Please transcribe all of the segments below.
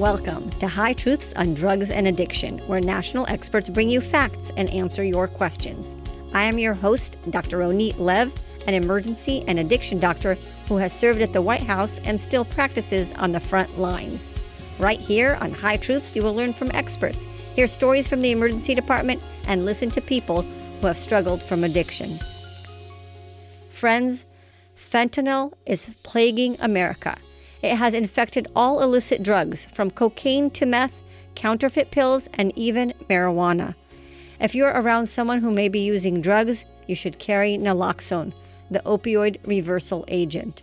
Welcome to High Truths on Drugs and Addiction, where national experts bring you facts and answer your questions. I am your host, Dr. Roneet Lev, an emergency and addiction doctor who has served at the White House and still practices on the front lines. Right here on High Truths, you will learn from experts, hear stories from the emergency department, and listen to people who have struggled from addiction. Friends, fentanyl is plaguing America. It has infected all illicit drugs, from cocaine to meth, counterfeit pills, and even marijuana. If you're around someone who may be using drugs, you should carry naloxone, the opioid reversal agent.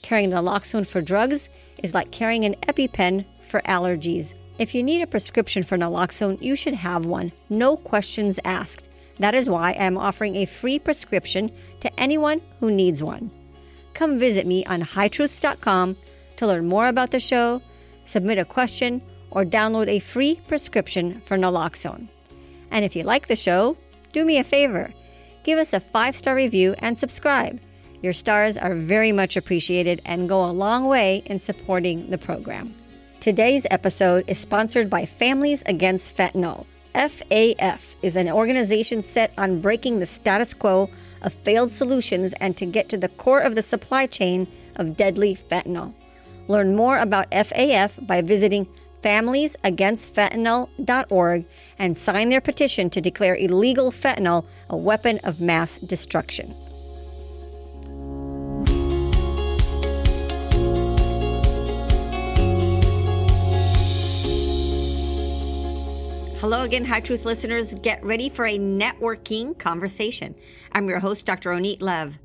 Carrying naloxone for drugs is like carrying an EpiPen for allergies. If you need a prescription for naloxone, you should have one, no questions asked. That is why I am offering a free prescription to anyone who needs one. Come visit me on hightruths.com to learn more about the show, submit a question, or download a free prescription for naloxone. And if you like the show, do me a favor give us a five star review and subscribe. Your stars are very much appreciated and go a long way in supporting the program. Today's episode is sponsored by Families Against Fentanyl. FAF is an organization set on breaking the status quo of failed solutions and to get to the core of the supply chain of deadly fentanyl. Learn more about FAF by visiting familiesagainstfentanyl.org and sign their petition to declare illegal fentanyl a weapon of mass destruction. Hello again, High Truth listeners. Get ready for a networking conversation. I'm your host, Dr. Roneet Lev.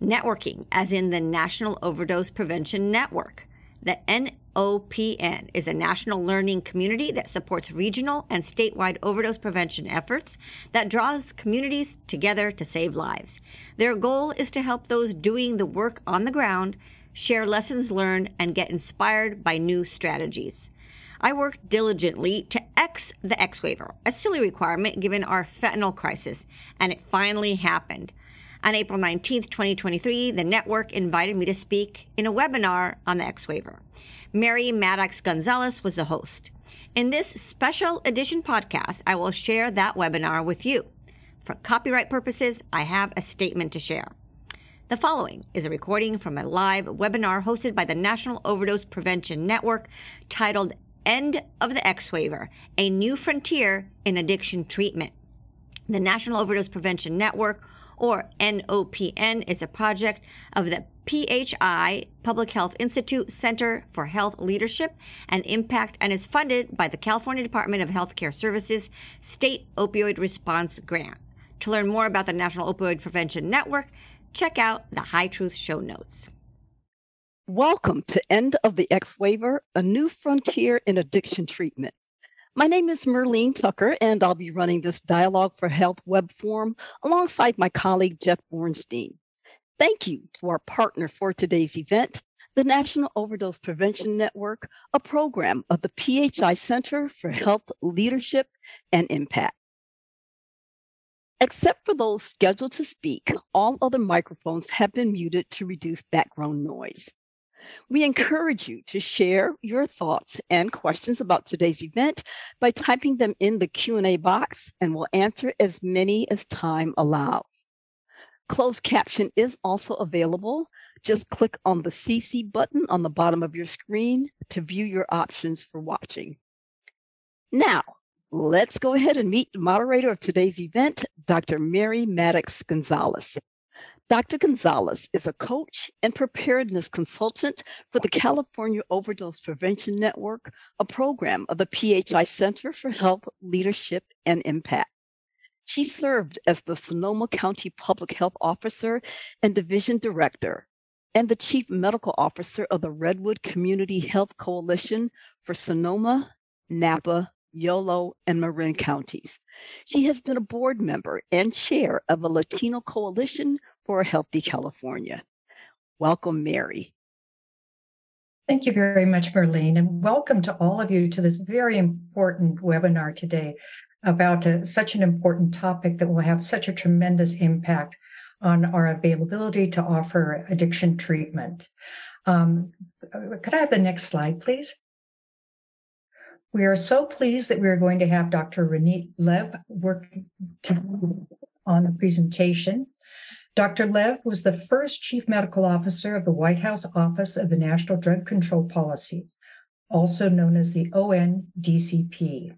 Networking, as in the National Overdose Prevention Network. The NOPN is a national learning community that supports regional and statewide overdose prevention efforts that draws communities together to save lives. Their goal is to help those doing the work on the ground share lessons learned and get inspired by new strategies. I worked diligently to X the X waiver, a silly requirement given our fentanyl crisis, and it finally happened. On April 19, 2023, the network invited me to speak in a webinar on the X waiver. Mary Maddux Gonzalez was the host. In this special edition podcast, I will share that webinar with you. For copyright purposes, I have a statement to share. The following is a recording from a live webinar hosted by the National Overdose Prevention Network titled End of the X Waiver A New Frontier in Addiction Treatment. The National Overdose Prevention Network or NOPN, is a project of the PHI, Public Health Institute Center for Health Leadership and Impact, and is funded by the California Department of Healthcare Services State Opioid Response Grant. To learn more about the National Opioid Prevention Network, check out the High Truth show notes. Welcome to End of the X Waiver, a new frontier in addiction treatment. My name is Merlene Tucker, and I'll be running this Dialogue for Health web forum alongside my colleague Jeff Bornstein. Thank you to our partner for today's event, the National Overdose Prevention Network, a program of the PHI Center for Health Leadership and Impact. Except for those scheduled to speak, all other microphones have been muted to reduce background noise. We encourage you to share your thoughts and questions about today's event by typing them in the Q&A box and we'll answer as many as time allows. Closed caption is also available. Just click on the CC button on the bottom of your screen to view your options for watching. Now, let's go ahead and meet the moderator of today's event, Dr. Mary Maddux Gonzalez. Dr. Gonzalez is a coach and preparedness consultant for the California Overdose Prevention Network, a program of the PHI Center for Health Leadership and Impact. She served as the Sonoma County Public Health Officer and Division Director and the Chief Medical Officer of the Redwood Community Health Coalition for Sonoma, Napa, Yolo, and Marin counties. She has been a board member and chair of a Latino coalition for a Healthy California. Welcome, Mary. Thank you very much, Marlene, and welcome to all of you to this very important webinar today about uh, such an important topic that will have such a tremendous impact on our availability to offer addiction treatment. Um, could I have the next slide, please? We are so pleased that we are going to have Dr. Roneet Lev work on the presentation. Dr. Lev was the first chief medical officer of the White House Office of the National Drug Control Policy, also known as the ONDCP.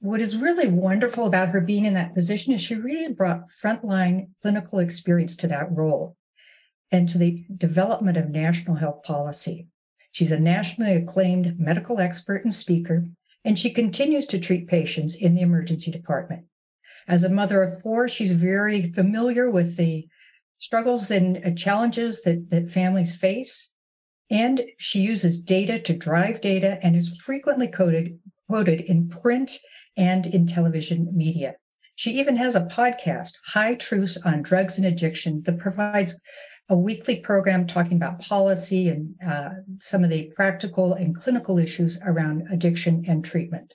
What is really wonderful about her being in that position is she really brought frontline clinical experience to that role and to the development of national health policy. She's a nationally acclaimed medical expert and speaker, and she continues to treat patients in the emergency department. As a mother of four, she's very familiar with the struggles and uh, challenges that, that families face. And she uses data to drive data and is frequently coded, quoted in print and in television media. She even has a podcast, High Truths on Drugs and Addiction, that provides a weekly program talking about policy and uh, some of the practical and clinical issues around addiction and treatment.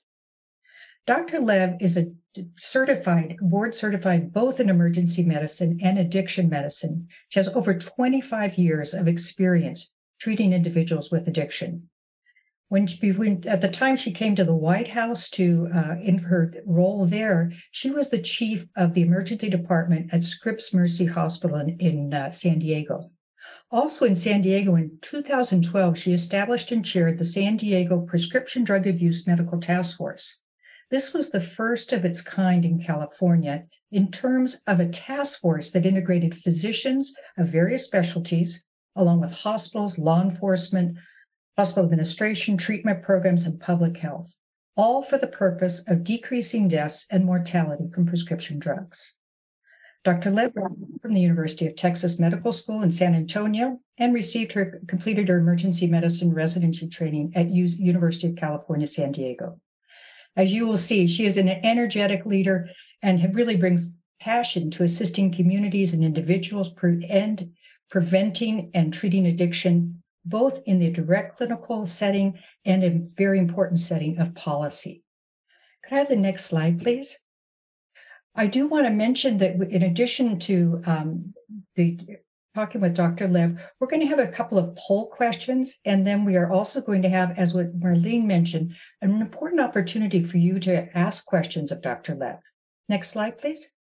Dr. Lev is a certified, board certified both in emergency medicine and addiction medicine. She has over 25 years of experience treating individuals with addiction when she, when, at the time she came to the White House to uh, in her role there, she was the chief of the emergency department at Scripps Mercy Hospital in, in uh, San Diego. Also in San Diego in 2012, she established and chaired the San Diego Prescription Drug Abuse Medical Task Force. This was the first of its kind in California in terms of a task force that integrated physicians of various specialties, along with hospitals, law enforcement, hospital administration, treatment programs, and public health, all for the purpose of decreasing deaths and mortality from prescription drugs. Dr. Lev from the University of Texas Medical School in San Antonio and received her completed her emergency medicine residency training at U- University of California, San Diego. As you will see, she is an energetic leader and really brings passion to assisting communities and individuals pre- and preventing and treating addiction both in the direct clinical setting and a very important setting of policy. Could I have the next slide, please? I do want to mention that in addition to um, the talking with Dr. Lev, we're going to have a couple of poll questions, and then we are also going to have, as what Marlene mentioned, an important opportunity for you to ask questions of Dr. Lev. Next slide, please.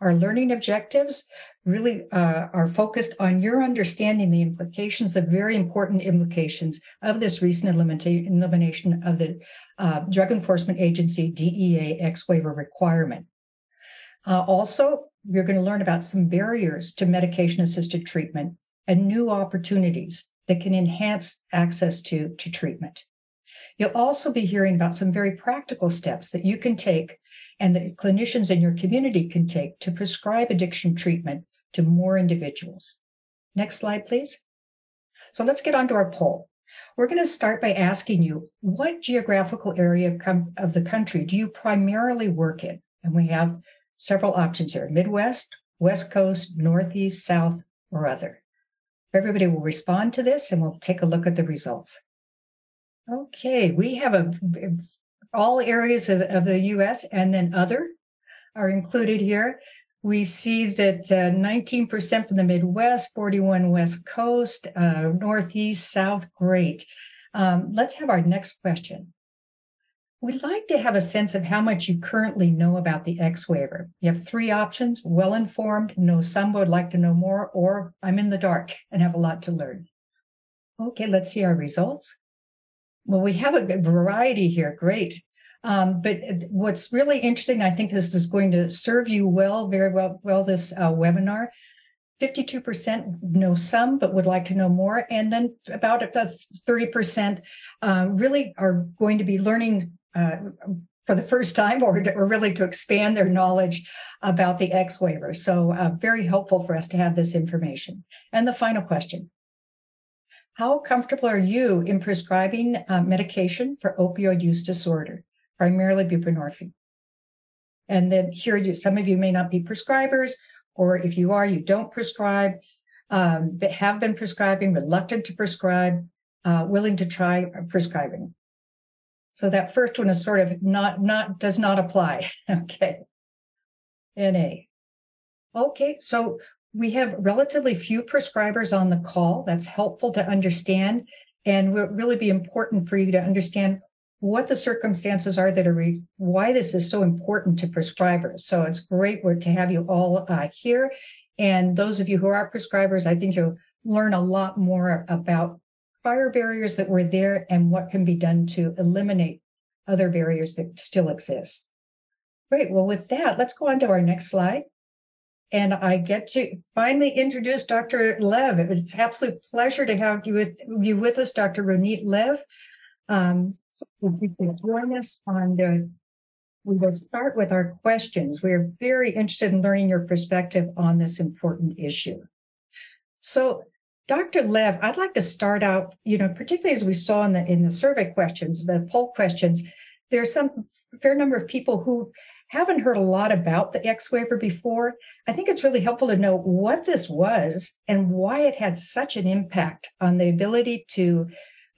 Our learning objectives really uh, are focused on your understanding the implications, the very important implications of this recent elimination of the uh, Drug Enforcement Agency DEA X waiver requirement. Uh, also, you're going to learn about some barriers to medication assisted treatment and new opportunities that can enhance access to, to treatment. You'll also be hearing about some very practical steps that you can take and that clinicians in your community can take to prescribe addiction treatment to more individuals. Next slide, please. So let's get on to our poll. We're going to start by asking you what geographical area of the country do you primarily work in? And we have several options here Midwest, West Coast, Northeast, South, or other. Everybody will respond to this and we'll take a look at the results. Okay, we have a all areas of, of the US and then other are included here. We see that uh, 19% from the Midwest, 41 West Coast, uh, Northeast, South, great. Um, let's have our next question. We'd like to have a sense of how much you currently know about the X waiver. You have three options well informed, know some, would like to know more, or I'm in the dark and have a lot to learn. Okay, let's see our results. Well, we have a variety here. Great. Um, but what's really interesting, I think this is going to serve you well, very well, well this uh, webinar. 52% know some, but would like to know more. And then about 30% uh, really are going to be learning uh, for the first time or, or really to expand their knowledge about the X waiver. So uh, very helpful for us to have this information. And the final question. How comfortable are you in prescribing uh, medication for opioid use disorder, primarily buprenorphine? And then here, you, some of you may not be prescribers, or if you are, you don't prescribe, um, but have been prescribing, reluctant to prescribe, uh, willing to try prescribing. So that first one is sort of not not does not apply. okay. NA. Okay, so we have relatively few prescribers on the call. That's helpful to understand and will really be important for you to understand what the circumstances are that are re- why this is so important to prescribers. So it's great to have you all uh, here. And those of you who are prescribers, I think you'll learn a lot more about prior barriers that were there and what can be done to eliminate other barriers that still exist. Great. Well, with that, let's go on to our next slide. And I get to finally introduce Dr. Lev. It's an absolute pleasure to have you with you with us, Dr. Roneet Lev. Um, you can join us on the we will start with our questions. We're very interested in learning your perspective on this important issue. So, Dr. Lev, I'd like to start out, you know, particularly as we saw in the in the survey questions, the poll questions, there's some fair number of people who haven't heard a lot about the X waiver before. I think it's really helpful to know what this was and why it had such an impact on the ability to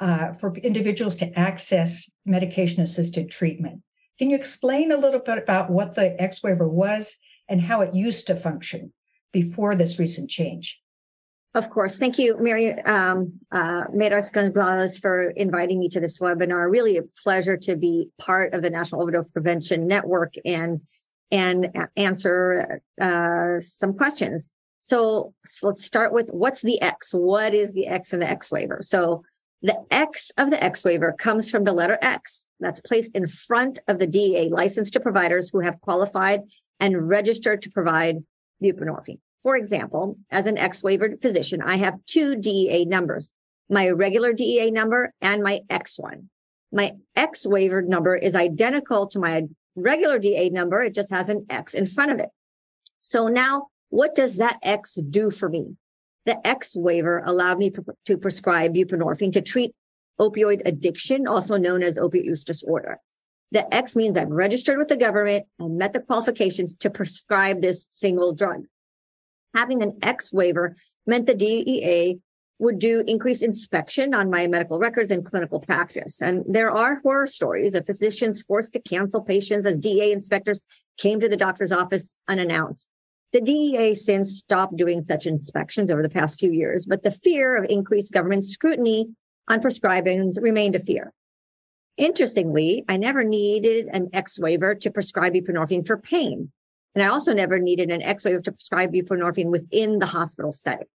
uh, for individuals to access medication assisted treatment. Can you explain a little bit about what the X waiver was and how it used to function before this recent change? Of course. Thank you, Mary um, uh, Gonzalez, for inviting me to this webinar. Really a pleasure to be part of the National Overdose Prevention Network and and answer uh, some questions. So, so let's start with what's the X? What is the X in the X waiver? So the X of the X waiver comes from the letter X that's placed in front of the DEA license to providers who have qualified and registered to provide buprenorphine. For example, as an X waivered physician, I have two DEA numbers, my regular DEA number and my X one. My X waivered number is identical to my regular DEA number. It just has an X in front of it. So now what does that X do for me? The X waiver allowed me to prescribe buprenorphine to treat opioid addiction, also known as opioid use disorder. The X means I've registered with the government and met the qualifications to prescribe this single drug. Having an X waiver meant the DEA would do increased inspection on my medical records and clinical practice. And there are horror stories of physicians forced to cancel patients as DEA inspectors came to the doctor's office unannounced. The DEA since stopped doing such inspections over the past few years, but the fear of increased government scrutiny on prescribing remained a fear. Interestingly, I never needed an X waiver to prescribe buprenorphine for pain. And I also never needed an X waiver to prescribe buprenorphine within the hospital setting.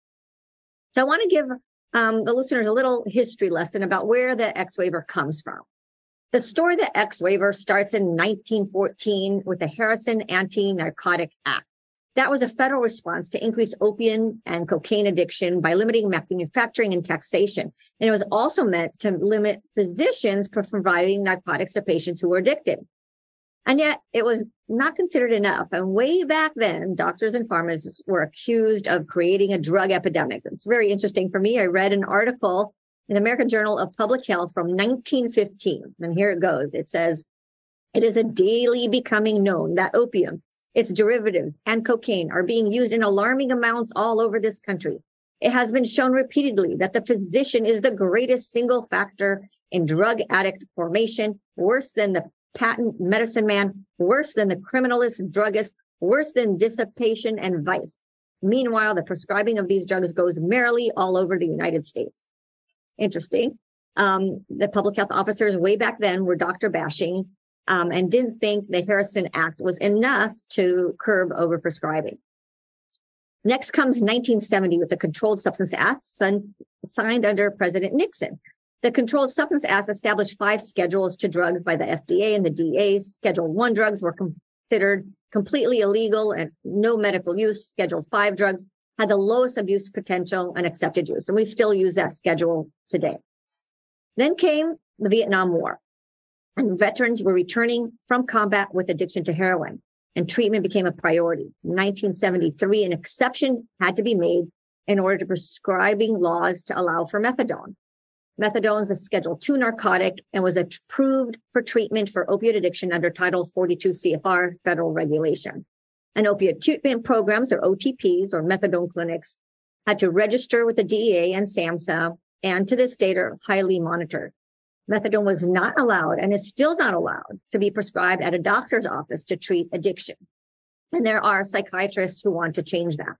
So I want to give um, the listeners a little history lesson about where the X waiver comes from. The story of the X waiver starts in 1914 with the Harrison Anti Narcotic Act. That was a federal response to increase opium and cocaine addiction by limiting manufacturing and taxation. And it was also meant to limit physicians from providing narcotics to patients who were addicted. And yet it was not considered enough. And way back then, doctors and pharmacists were accused of creating a drug epidemic. It's very interesting for me. I read an article in the American Journal of Public Health from 1915. And here it goes. It says, it is a daily becoming known that opium its derivatives and cocaine are being used in alarming amounts all over this country. It has been shown repeatedly that the physician is the greatest single factor in drug addict formation, worse than the patent medicine man, worse than the criminalist druggist, worse than dissipation and vice. Meanwhile, the prescribing of these drugs goes merrily all over the United States. Interesting. Um, the public health officers way back then were doctor bashing um, and didn't think the Harrison Act was enough to curb overprescribing. Next comes 1970 with the Controlled Substance Act signed under President Nixon. The Controlled Substance Act established five schedules to drugs by the FDA and the DEA. Schedule one drugs were considered completely illegal and no medical use. Schedule five drugs had the lowest abuse potential and accepted use. And we still use that schedule today. Then came the Vietnam War and veterans were returning from combat with addiction to heroin and treatment became a priority. In 1973, an exception had to be made in order to prescribing laws to allow for methadone. Methadone is a Schedule II narcotic and was approved for treatment for opiate addiction under Title 42 CFR federal regulation. And opiate treatment programs, or OTPs, or methadone clinics, had to register with the DEA and SAMHSA, and to this date are highly monitored. Methadone was not allowed and is still not allowed to be prescribed at a doctor's office to treat addiction. And there are psychiatrists who want to change that.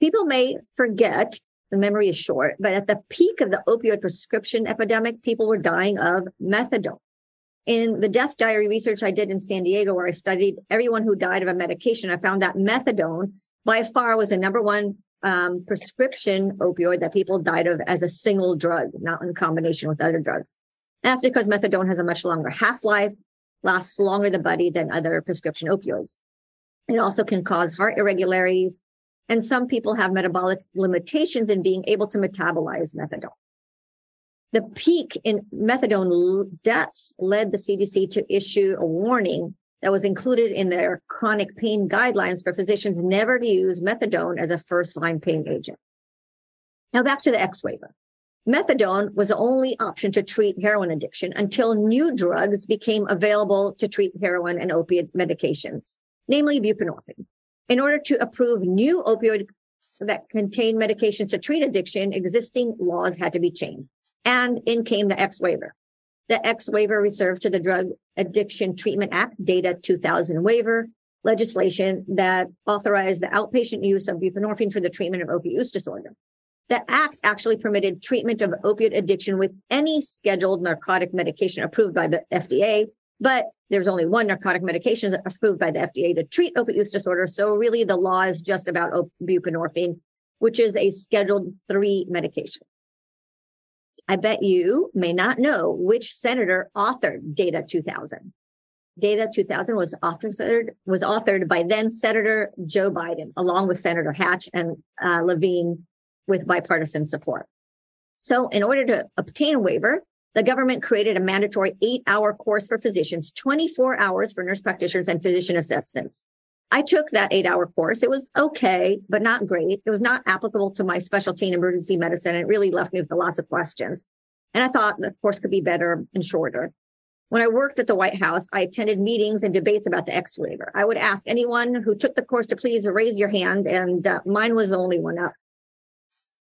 People may forget, the memory is short, but at the peak of the opioid prescription epidemic, people were dying of methadone. In the death diary research I did in San Diego, where I studied everyone who died of a medication, I found that methadone by far was the number one um, prescription opioid that people died of as a single drug, not in combination with other drugs. And that's because methadone has a much longer half life, lasts longer in the body than other prescription opioids. It also can cause heart irregularities, and some people have metabolic limitations in being able to metabolize methadone. The peak in methadone deaths led the CDC to issue a warning that was included in their chronic pain guidelines for physicians never to use methadone as a first line pain agent. Now back to the X waiver. Methadone was the only option to treat heroin addiction until new drugs became available to treat heroin and opiate medications, namely buprenorphine. In order to approve new opioid that contain medications to treat addiction, existing laws had to be changed. And in came the X waiver. The X waiver reserved to the Drug Addiction Treatment Act, Data 2000 waiver, legislation that authorized the outpatient use of buprenorphine for the treatment of opioid use disorder. The act actually permitted treatment of opiate addiction with any scheduled narcotic medication approved by the FDA, but there's only one narcotic medication approved by the FDA to treat opiate use disorder. So really the law is just about buprenorphine, which is a scheduled three medication. I bet you may not know which senator authored Data 2000. Data 2000 was authored was authored by then Senator Joe Biden, along with Senator Hatch and uh, Levine, with bipartisan support. So, in order to obtain a waiver, the government created a mandatory eight-hour course for physicians, 24 hours for nurse practitioners and physician assistants. I took that eight-hour course. It was okay, but not great. It was not applicable to my specialty in emergency medicine. and It really left me with lots of questions. And I thought the course could be better and shorter. When I worked at the White House, I attended meetings and debates about the X waiver. I would ask anyone who took the course to please raise your hand, and uh, mine was the only one up.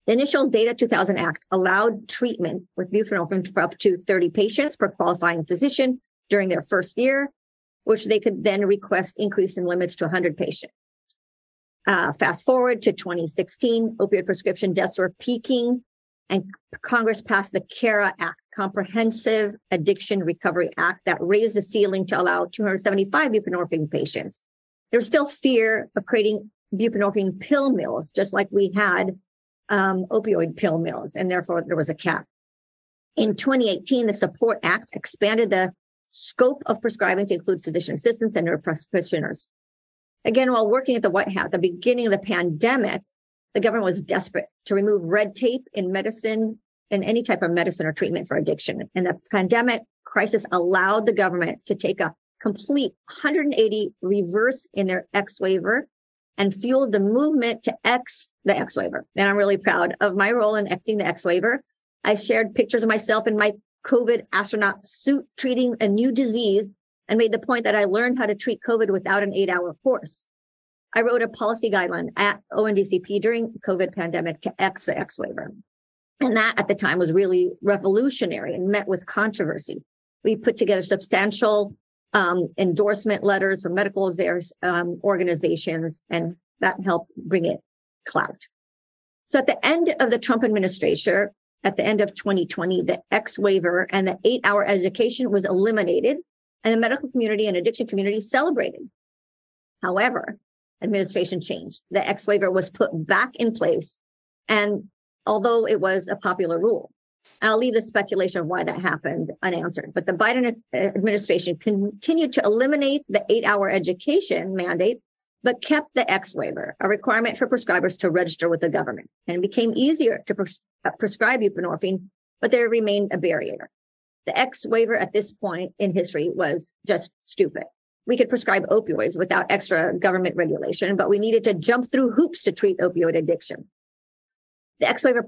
The initial Data 2000 Act allowed treatment with buprenorphine for up to 30 patients per qualifying physician during their first year, which they could then request increase in limits to 100 patients. Uh, fast forward to 2016, opioid prescription deaths were peaking and Congress passed the CARA Act, Comprehensive Addiction Recovery Act, that raised the ceiling to allow 275 buprenorphine patients. There's still fear of creating buprenorphine pill mills, just like we had um, opioid pill mills, and therefore there was a cap. In 2018, the Support Act expanded the scope of prescribing to include physician assistants and nurse practitioners. Again, while working at the White House at the beginning of the pandemic, the government was desperate to remove red tape in medicine in any type of medicine or treatment for addiction. And the pandemic crisis allowed the government to take a complete 180 reverse in their X waiver and fueled the movement to X the X waiver. And I'm really proud of my role in Xing the X waiver. I shared pictures of myself in my COVID astronaut suit treating a new disease and made the point that I learned how to treat COVID without an eight hour course. I wrote a policy guideline at ONDCP during COVID pandemic to X the X waiver. And that at the time was really revolutionary and met with controversy. We put together substantial um, endorsement letters from medical affairs um, organizations, and that helped bring it clout. So at the end of the Trump administration, at the end of 2020, the X waiver and the eight hour education was eliminated, and the medical community and addiction community celebrated. However, administration changed. The X waiver was put back in place. And although it was a popular rule, I'll leave the speculation of why that happened unanswered. But the Biden administration continued to eliminate the eight hour education mandate, but kept the X waiver, a requirement for prescribers to register with the government. And it became easier to pres- uh, prescribe buprenorphine, but there remained a barrier. The X waiver at this point in history was just stupid we could prescribe opioids without extra government regulation, but we needed to jump through hoops to treat opioid addiction. The X waiver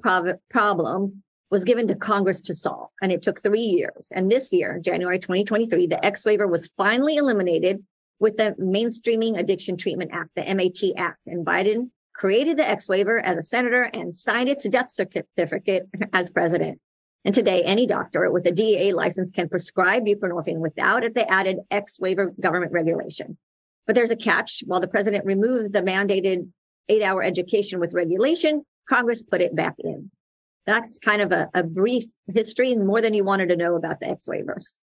problem was given to Congress to solve, and it took three years. And this year, January 2023, the X waiver was finally eliminated with the Mainstreaming Addiction Treatment Act, the MAT Act. And Biden created the X waiver as a senator and signed its death certificate as president. And today, any doctor with a DEA license can prescribe buprenorphine without the added X waiver government regulation. But there's a catch. While the president removed the mandated eight hour education with regulation, Congress put it back in. That's kind of a, a brief history, more than you wanted to know about the X waivers.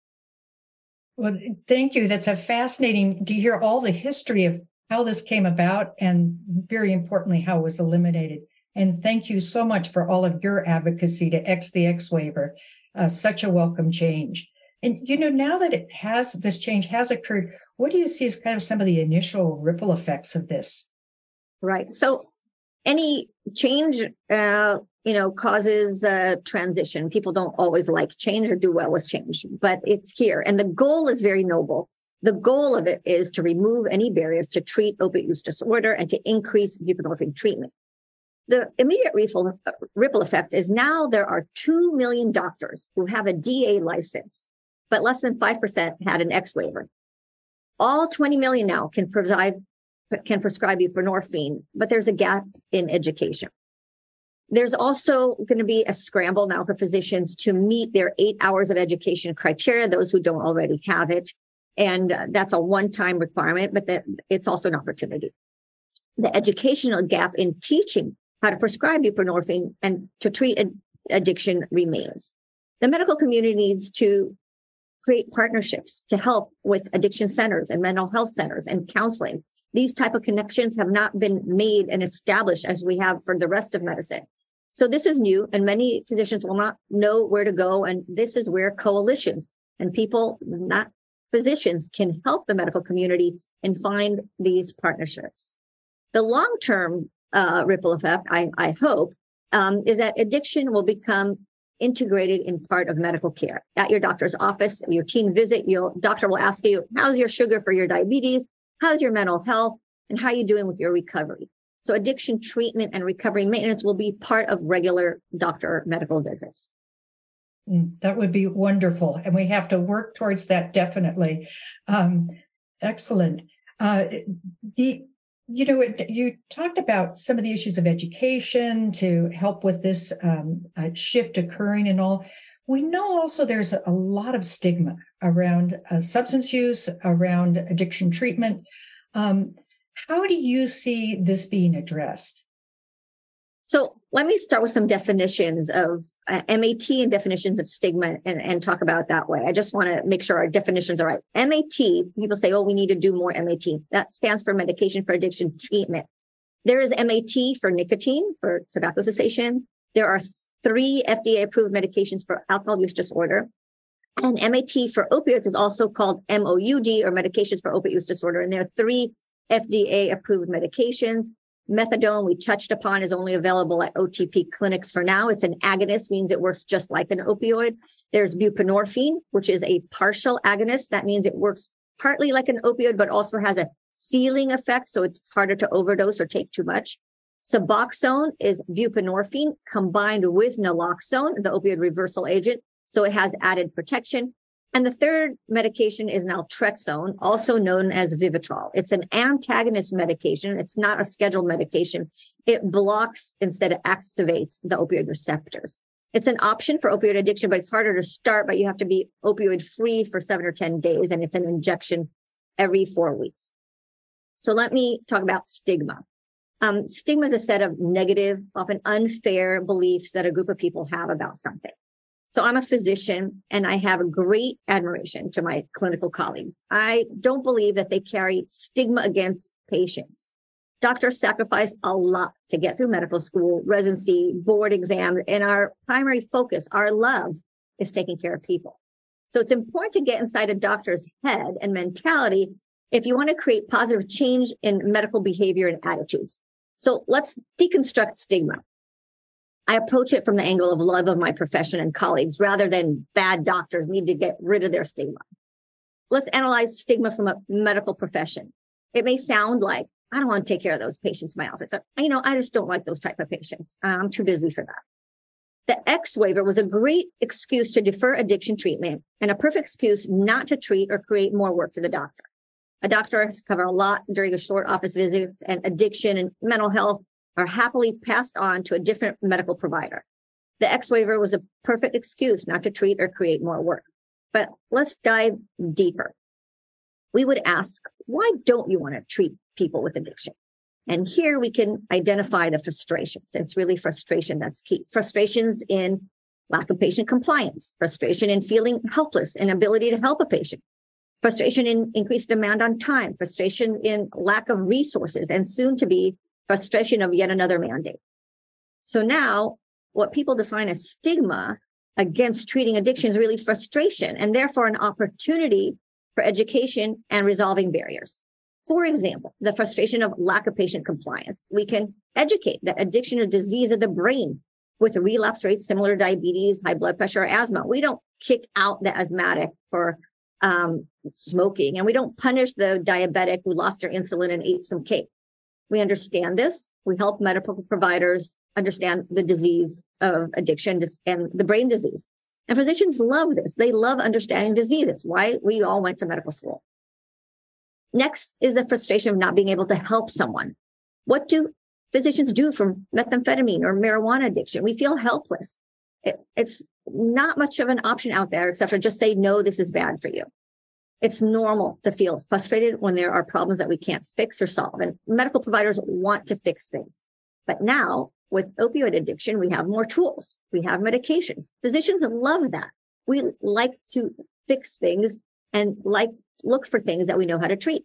Well, thank you. That's a fascinating to hear all the history of how this came about and very importantly, how it was eliminated. And thank you so much for all of your advocacy to X the X waiver. Uh, such a welcome change. And you know, now that it has this change has occurred, what do you see as kind of some of the initial ripple effects of this? Right. So any change uh, you know causes transition. People don't always like change or do well with change but it's here. And the goal is very noble. The goal of it is to remove any barriers to treat opiate use disorder and to increase buprenorphine treatment. The immediate ripple, ripple effect is now there are 2 million doctors who have a DA license, but less than 5% had an X waiver. All 20 million now can provide can prescribe buprenorphine, but there's a gap in education. There's also going to be a scramble now for physicians to meet their eight hours of education criteria, those who don't already have it. And uh, that's a one time requirement, but that it's also an opportunity. The educational gap in teaching how to prescribe buprenorphine and to treat ad- addiction remains. The medical community needs to create partnerships to help with addiction centers and mental health centers and counselings. These type of connections have not been made and established as we have for the rest of medicine. So this is new and many physicians will not know where to go. And this is where coalitions and people, not physicians, can help the medical community and find these partnerships. The long-term uh, ripple effect, I, I hope, um, is that addiction will become integrated in part of medical care. At your doctor's office, your teen visit, your doctor will ask you, how's your sugar for your diabetes? How's your mental health? And how are you doing with your recovery? So addiction treatment and recovery maintenance will be part of regular doctor medical visits. Mm, that would be wonderful. And we have to work towards that definitely. Um, excellent. Uh, the, you know, you talked about some of the issues of education to help with this um, uh, shift occurring and all. We know also there's a lot of stigma around uh, substance use, around addiction treatment. Um, how do you see this being addressed? So let me start with some definitions of uh, MAT and definitions of stigma and, and talk about that way. I just want to make sure our definitions are right. MAT, people say, oh, we need to do more MAT. That stands for medication for addiction treatment. There is MAT for nicotine, for tobacco cessation. There are three FDA approved medications for alcohol use disorder. And MAT for opioids is also called MOUD or medications for opioid use disorder. And there are three FDA approved medications. Methadone, we touched upon, is only available at OTP clinics for now. It's an agonist, means it works just like an opioid. There's buprenorphine, which is a partial agonist. That means it works partly like an opioid, but also has a ceiling effect. So it's harder to overdose or take too much. Suboxone is buprenorphine combined with naloxone, the opioid reversal agent. So it has added protection. And the third medication is naltrexone, also known as Vivitrol. It's an antagonist medication. It's not a scheduled medication. It blocks instead of activates the opioid receptors. It's an option for opioid addiction, but it's harder to start, but you have to be opioid free for seven or 10 days. And it's an injection every four weeks. So let me talk about stigma. Um, stigma is a set of negative, often unfair beliefs that a group of people have about something. So I'm a physician and I have a great admiration to my clinical colleagues. I don't believe that they carry stigma against patients. Doctors sacrifice a lot to get through medical school, residency, board exam, and our primary focus, our love, is taking care of people. So it's important to get inside a doctor's head and mentality if you want to create positive change in medical behavior and attitudes. So let's deconstruct stigma. I approach it from the angle of love of my profession and colleagues rather than bad doctors need to get rid of their stigma. Let's analyze stigma from a medical profession. It may sound like I don't want to take care of those patients in my office. Or, you know, I just don't like those type of patients. Uh, I'm too busy for that. The X waiver was a great excuse to defer addiction treatment and a perfect excuse not to treat or create more work for the doctor. A doctor has covered a lot during a short office visits and addiction and mental health are happily passed on to a different medical provider. The X waiver was a perfect excuse not to treat or create more work. But let's dive deeper. We would ask, why don't you want to treat people with addiction? And here we can identify the frustrations. It's really frustration that's key. Frustrations in lack of patient compliance, frustration in feeling helpless, inability to help a patient, frustration in increased demand on time, frustration in lack of resources, and soon to be frustration of yet another mandate. So now what people define as stigma against treating addiction is really frustration and therefore an opportunity for education and resolving barriers. For example, the frustration of lack of patient compliance. We can educate that addiction is a disease of the brain with relapse rates similar to diabetes, high blood pressure, or asthma. We don't kick out the asthmatic for um, smoking, and we don't punish the diabetic who lost their insulin and ate some cake. We understand this. We help medical providers understand the disease of addiction and the brain disease. And physicians love this. They love understanding diseases, why we all went to medical school. Next is the frustration of not being able to help someone. What do physicians do for methamphetamine or marijuana addiction? We feel helpless. It, it's not much of an option out there except for just say, no, this is bad for you. It's normal to feel frustrated when there are problems that we can't fix or solve. And medical providers want to fix things. But now with opioid addiction, we have more tools, we have medications. Physicians love that. We like to fix things and like look for things that we know how to treat.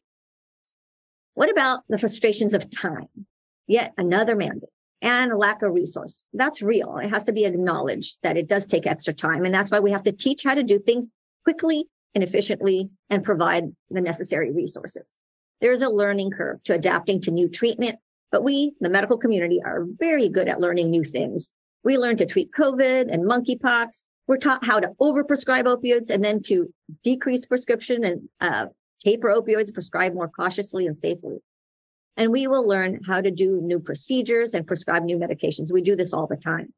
What about the frustrations of time? Yet another mandate and lack of resource. That's real. It has to be acknowledged that it does take extra time. And that's why we have to teach how to do things quickly and efficiently and provide the necessary resources. There's a learning curve to adapting to new treatment but we, the medical community, are very good at learning new things. We learned to treat COVID and monkeypox. We're taught how to overprescribe opioids and then to decrease prescription and uh, taper opioids, prescribe more cautiously and safely. And we will learn how to do new procedures and prescribe new medications. We do this all the time.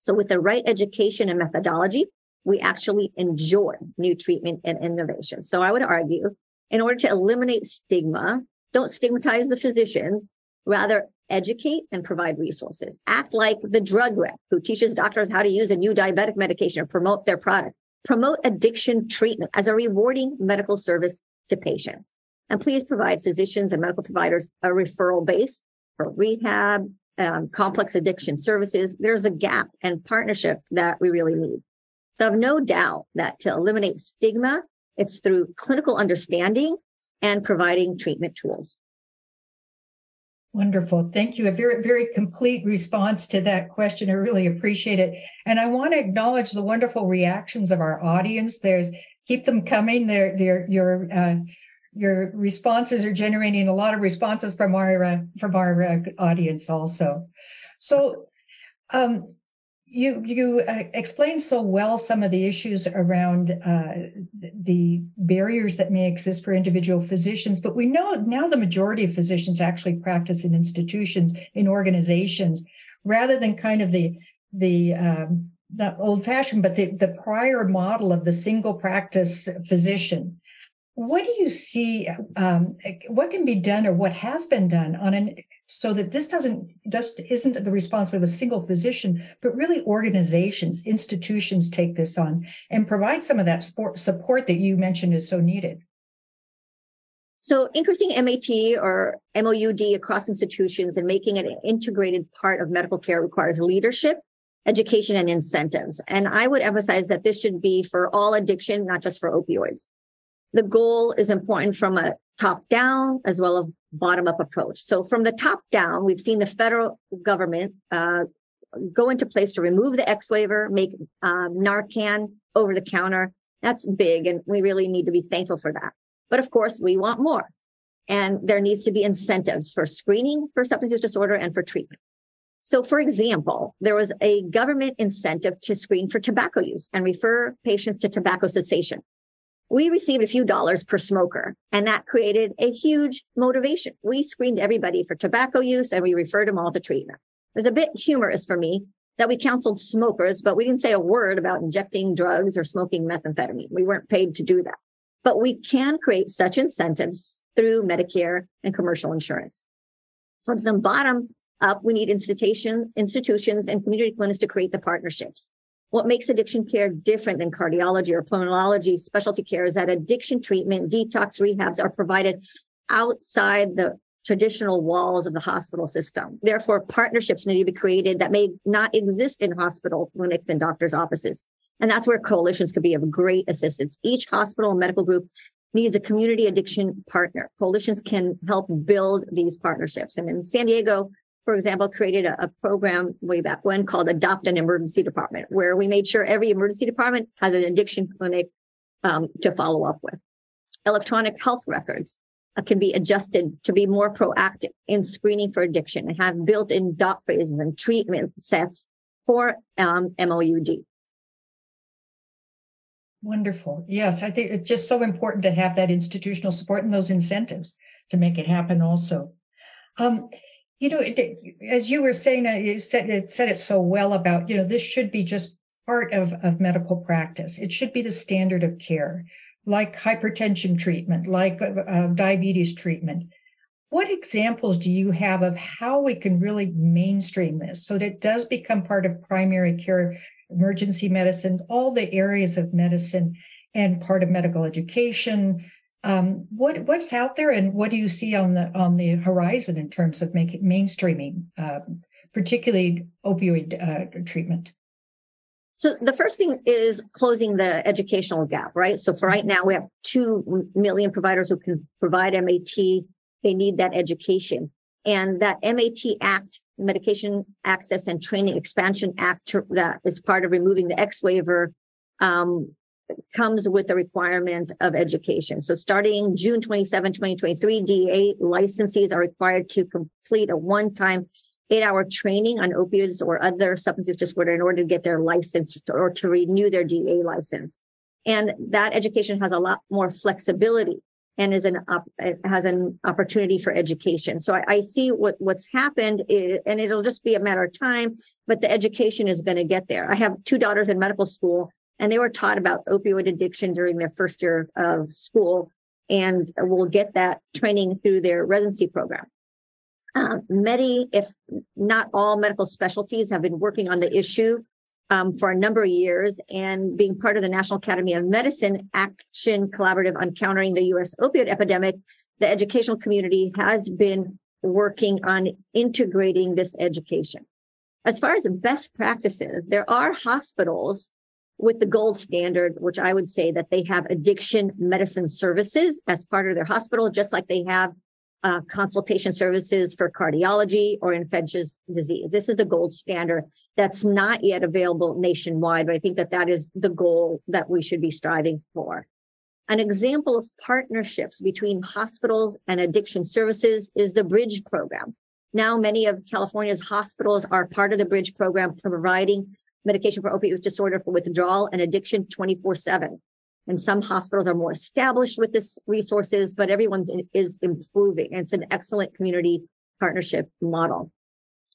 So with the right education and methodology, we actually enjoy new treatment and innovation. So I would argue in order to eliminate stigma, don't stigmatize the physicians, Rather, educate and provide resources. Act like the drug rep who teaches doctors how to use a new diabetic medication or promote their product. Promote addiction treatment as a rewarding medical service to patients. And please provide physicians and medical providers a referral base for rehab, um, complex addiction services. There's a gap and partnership that we really need. So I have no doubt that to eliminate stigma, it's through clinical understanding and providing treatment tools. Wonderful. Thank you. A very, very complete response to that question. I really appreciate it. And I want to acknowledge the wonderful reactions of our audience. There's keep them coming. They're, they're, your, uh, your responses are generating a lot of responses from our, uh, from our uh, audience also. So, um, you you uh, explained so well some of the issues around uh, the barriers that may exist for individual physicians but we know now the majority of physicians actually practice in institutions in organizations rather than kind of the the um, old fashioned but the, the prior model of the single practice physician. What do you see um, what can be done or what has been done on an so that this doesn't just isn't the responsibility of a single physician but really organizations institutions take this on and provide some of that support, support that you mentioned is so needed so increasing MAT or MOUD across institutions and making it an integrated part of medical care requires leadership, education, and incentives. And I would emphasize that this should be for all addiction, not just for opioids. The goal is important from a top down as well as bottom up approach. So from the top down, we've seen the federal government uh, go into place to remove the X waiver, make um, Narcan over the counter. That's big, and we really need to be thankful for that. But of course, we want more. And there needs to be incentives for screening for substance use disorder and for treatment. So, for example, there was a government incentive to screen for tobacco use and refer patients to tobacco cessation we received a few dollars per smoker, and that created a huge motivation. We screened everybody for tobacco use and we referred them all to treatment. It was a bit humorous for me that we counseled smokers, but we didn't say a word about injecting drugs or smoking methamphetamine. We weren't paid to do that. But we can create such incentives through Medicare and commercial insurance. From the bottom up, we need institution, institutions and community clinics to create the partnerships. What makes addiction care different than cardiology or pulmonology specialty care is that addiction treatment, detox rehabs are provided outside the traditional walls of the hospital system. Therefore, partnerships need to be created that may not exist in hospital clinics and doctors' offices. And that's where coalitions could be of great assistance. Each hospital and medical group needs a community addiction partner. Coalitions can help build these partnerships. And in San Diego, for example, created a, a, program way back when called Adopt an Emergency Department, where we made sure every emergency department has an addiction clinic um, to follow up with. Electronic health records uh, can be adjusted to be more proactive in screening for addiction and have built-in dot phrases and treatment sets for um, MOUD. Wonderful. Yes, I think it's just so important to have that institutional support and those incentives to make it happen also. Um, you know, it, as you were saying, uh, you said it said it so well about, you know, this should be just part of, of medical practice. It should be the standard of care, like hypertension treatment, like uh, uh, diabetes treatment. What examples do you have of how we can really mainstream this so that it does become part of primary care, emergency medicine, all the areas of medicine, and part of medical education? Um, what what's out there, and what do you see on the on the horizon in terms of making mainstreaming, uh, particularly opioid uh, treatment? So the first thing is closing the educational gap, right? So for right now, we have 2 million providers who can provide MAT. They need that education. And that MAT Act, Medication Access and Training Expansion Act, that is part of removing the X waiver, um, comes with a requirement of education. So starting June 27, 2023, DEA licensees are required to complete a one-time eight hour training on opioids or other substance use disorder in order to get their license or to renew their DEA license. And that education has a lot more flexibility and is an up, has an opportunity for education. So I, I see what what's happened, is, and it'll just be a matter of time. But the education is going to get there. I have two daughters in medical school, and they were taught about opioid addiction during their first year of school, and will get that training through their residency program. Um, many, if not all medical specialties have been working on the issue um, for a number of years and being part of the National Academy of Medicine Action Collaborative on Countering the U.S. Opioid Epidemic, the educational community has been working on integrating this education. As far as best practices, there are hospitals with the gold standard, which I would say that they have addiction medicine services as part of their hospital, just like they have uh, consultation services for cardiology or infectious disease. This is the gold standard that's not yet available nationwide, but I think that that is the goal that we should be striving for. An example of partnerships between hospitals and addiction services is the Bridge program. Now, many of California's hospitals are part of the Bridge program, providing medication for opioid disorder for withdrawal and addiction 24 7. And some hospitals are more established with this resources, but everyone's in, is improving. And it's an excellent community partnership model.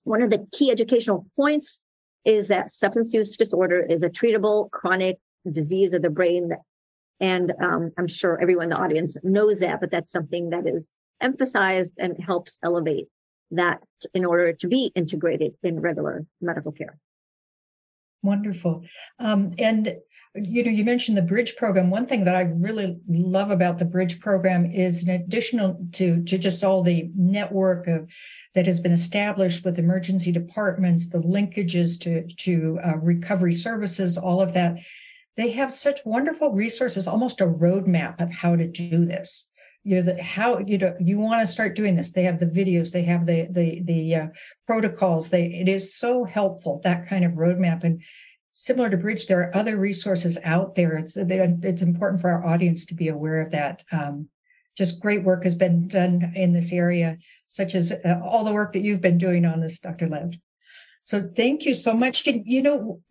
One of the key educational points is that substance use disorder is a treatable chronic disease of the brain. And um, I'm sure everyone in the audience knows that, but that's something that is emphasized and helps elevate that in order to be integrated in regular medical care. Wonderful. Um, and you know, you mentioned the bridge program. One thing that I really love about the bridge program is in addition to, to just all the network of that has been established with emergency departments, the linkages to, to uh, recovery services, all of that, they have such wonderful resources, almost a roadmap of how to do this you know that how you know you want to start doing this they have the videos they have the the the uh, protocols they it is so helpful that kind of roadmap and similar to Bridge, there are other resources out there. It's it's important for our audience to be aware of that. Um, just great work has been done in this area, such as uh, all the work that you've been doing on this, Dr. Lev. So thank you so much. Can, you know,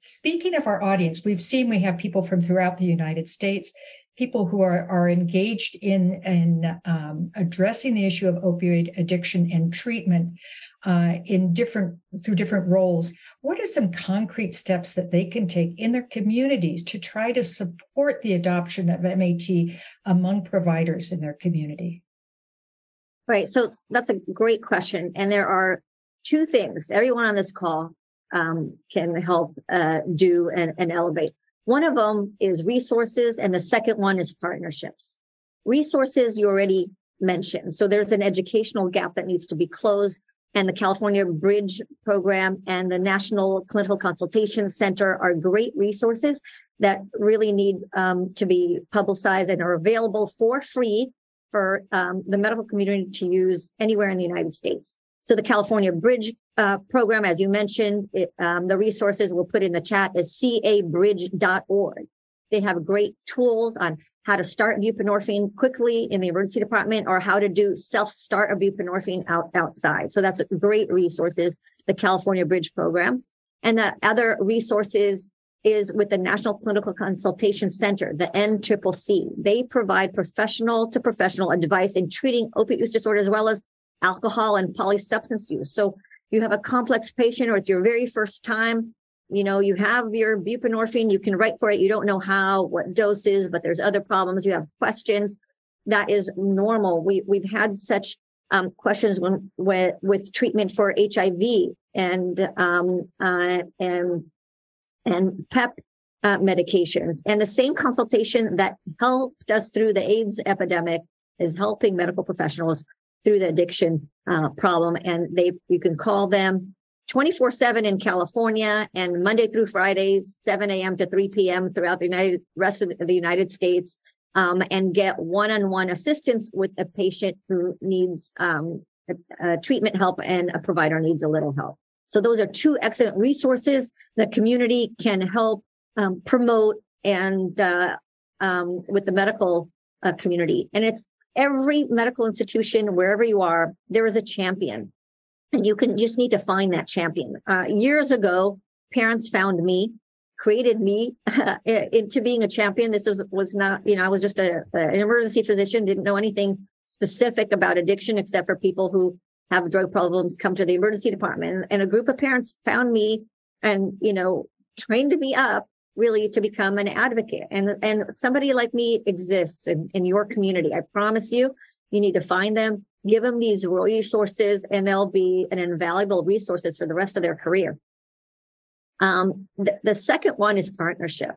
speaking of our audience, we've seen we have people from throughout the United States, people who are, are engaged in, in um, addressing the issue of opioid addiction and treatment uh, in different through different roles what are some concrete steps that they can take in their communities to try to support the adoption of mat among providers in their community? Right so that's a great question and there are two things. Everyone on this call um, can help uh, do and, and elevate one of them is resources and the second one is partnerships resources you already mentioned so there's an educational gap that needs to be closed and the California Bridge Program and the National Clinical Consultation Center are great resources that really need um, to be publicized and are available for free for um, the medical community to use anywhere in the United States. So the California Bridge uh, program, as you mentioned, it, um, the resources we'll put in the chat is cabridge.org. They have great tools on how to start buprenorphine quickly in the emergency department or how to do self-start of buprenorphine out outside. So that's great resources, the California Bridge program. And the other resources is with the National Clinical Consultation Center, the NCCC. They provide professional to professional advice in treating opiate use disorder as well as alcohol and polysubstance use. So you have a complex patient or it's your very first time, you know, you have your buprenorphine, you can write for it. You don't know how, what doses, but there's other problems. You have questions. That is normal. We, we've had such um, questions when, with, with treatment for HIV and, um, uh, and, and PEP uh, medications. And the same consultation that helped us through the AIDS epidemic is helping medical professionals through the addiction uh, problem. And they, you can call them 24 7 in California and Monday through Fridays, 7 a.m. to 3 p.m. throughout the United rest of the United States, um, and get one on one assistance with a patient who needs um, a, a treatment help and a provider needs a little help. So those are two excellent resources the community can help um, promote and uh, um, with the medical uh, community. And it's every medical institution, wherever you are, there is a champion. And you can just need to find that champion. Uh, years ago, parents found me, created me uh, into being a champion. This was, was not, you know, I was just a, an emergency physician, didn't know anything specific about addiction except for people who have drug problems come to the emergency department. And a group of parents found me and, you know, trained me up really to become an advocate. And, and somebody like me exists in, in your community. I promise you, you need to find them, give them these resources, and they'll be an invaluable resources for the rest of their career. Um, the, the second one is partnership.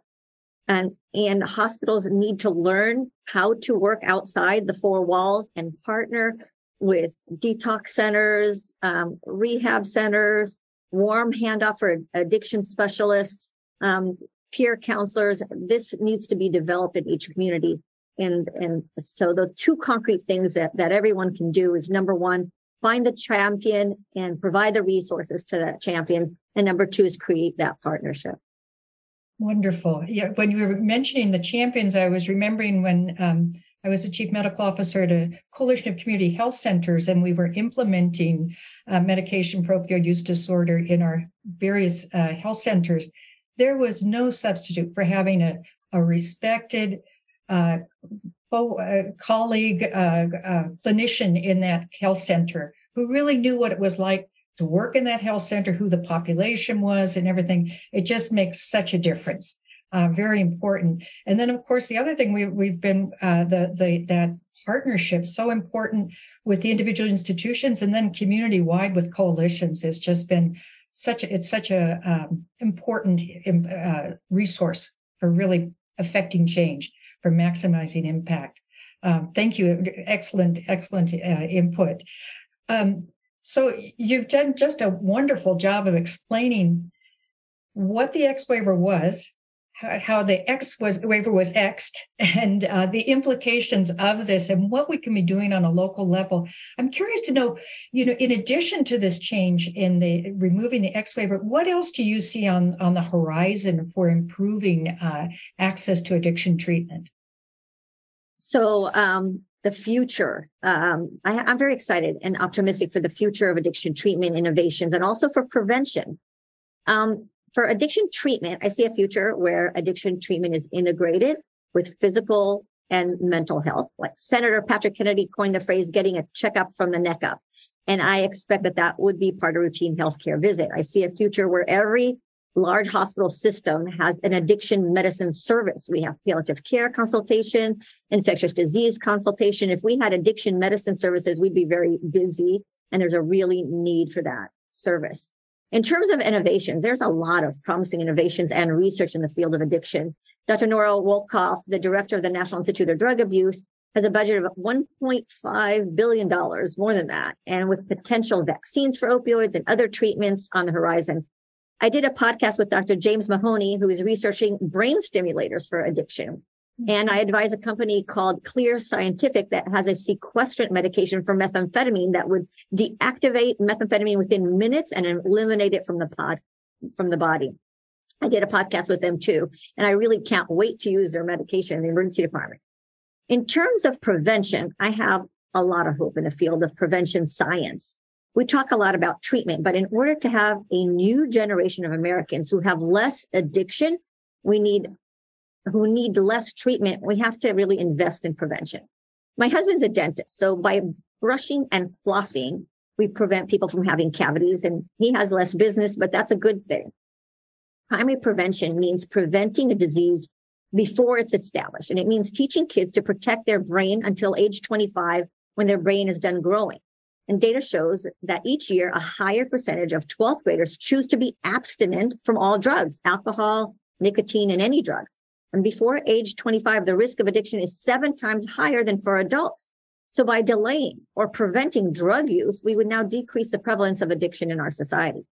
And, and hospitals need to learn how to work outside the four walls and partner with detox centers, um, rehab centers, warm handoff for addiction specialists, um, peer counselors. This needs to be developed in each community. And, and so the two concrete things that, that everyone can do is number one, find the champion and provide the resources to that champion. And number two is create that partnership. Wonderful. Yeah. When you were mentioning the champions, I was remembering when um, I was a chief medical officer at a coalition of community health centers, and we were implementing uh, medication for opioid use disorder in our various uh, health centers there was no substitute for having a, a respected uh, uh, colleague, uh, uh, clinician in that health center who really knew what it was like to work in that health center, who the population was, and everything. It just makes such a difference. Uh, very important. And then, of course, the other thing we, we've been uh, the the that partnership so important with the individual institutions and then community wide with coalitions has just been such a, it's such a um, important uh, resource for really affecting change, for maximizing impact. Um, thank you. Excellent, excellent uh, input. Um, so you've done just a wonderful job of explaining what the X waiver was, how the X was waiver was Xed and uh, the implications of this and what we can be doing on a local level. I'm curious to know, you know, in addition to this change in the removing the X waiver, what else do you see on, on the horizon for improving uh, access to addiction treatment? So, um, the future. Um, I, I'm very excited and optimistic for the future of addiction treatment innovations and also for prevention. Um, for addiction treatment, I see a future where addiction treatment is integrated with physical and mental health. Like Senator Patrick Kennedy coined the phrase getting a checkup from the neck up. And I expect that that would be part of routine healthcare visit. I see a future where every large hospital system has an addiction medicine service. We have palliative care consultation, infectious disease consultation. If we had addiction medicine services, we'd be very busy. And there's a really need for that service. In terms of innovations, there's a lot of promising innovations and research in the field of addiction. Dr. Nora Volkow, the director of the National Institute of Drug Abuse, has a budget of $1.5 billion, more than that, and with potential vaccines for opioids and other treatments on the horizon. I did a podcast with Dr. James Mahoney, who is researching brain stimulators for addiction. And I advise a company called Clear Scientific that has a sequestrant medication for methamphetamine that would deactivate methamphetamine within minutes and eliminate it from the pod, from the body. I did a podcast with them too, and I really can't wait to use their medication in the emergency department. In terms of prevention, I have a lot of hope in the field of prevention science. We talk a lot about treatment, but in order to have a new generation of Americans who have less addiction, we need who need less treatment, we have to really invest in prevention. My husband's a dentist, so by brushing and flossing, we prevent people from having cavities and he has less business, but that's a good thing. Primary prevention means preventing a disease before it's established. And it means teaching kids to protect their brain until age 25 when their brain is done growing. And data shows that each year, a higher percentage of 12th graders choose to be abstinent from all drugs, alcohol, nicotine, and any drugs. And before age 25, the risk of addiction is seven times higher than for adults. So by delaying or preventing drug use, we would now decrease the prevalence of addiction in our society.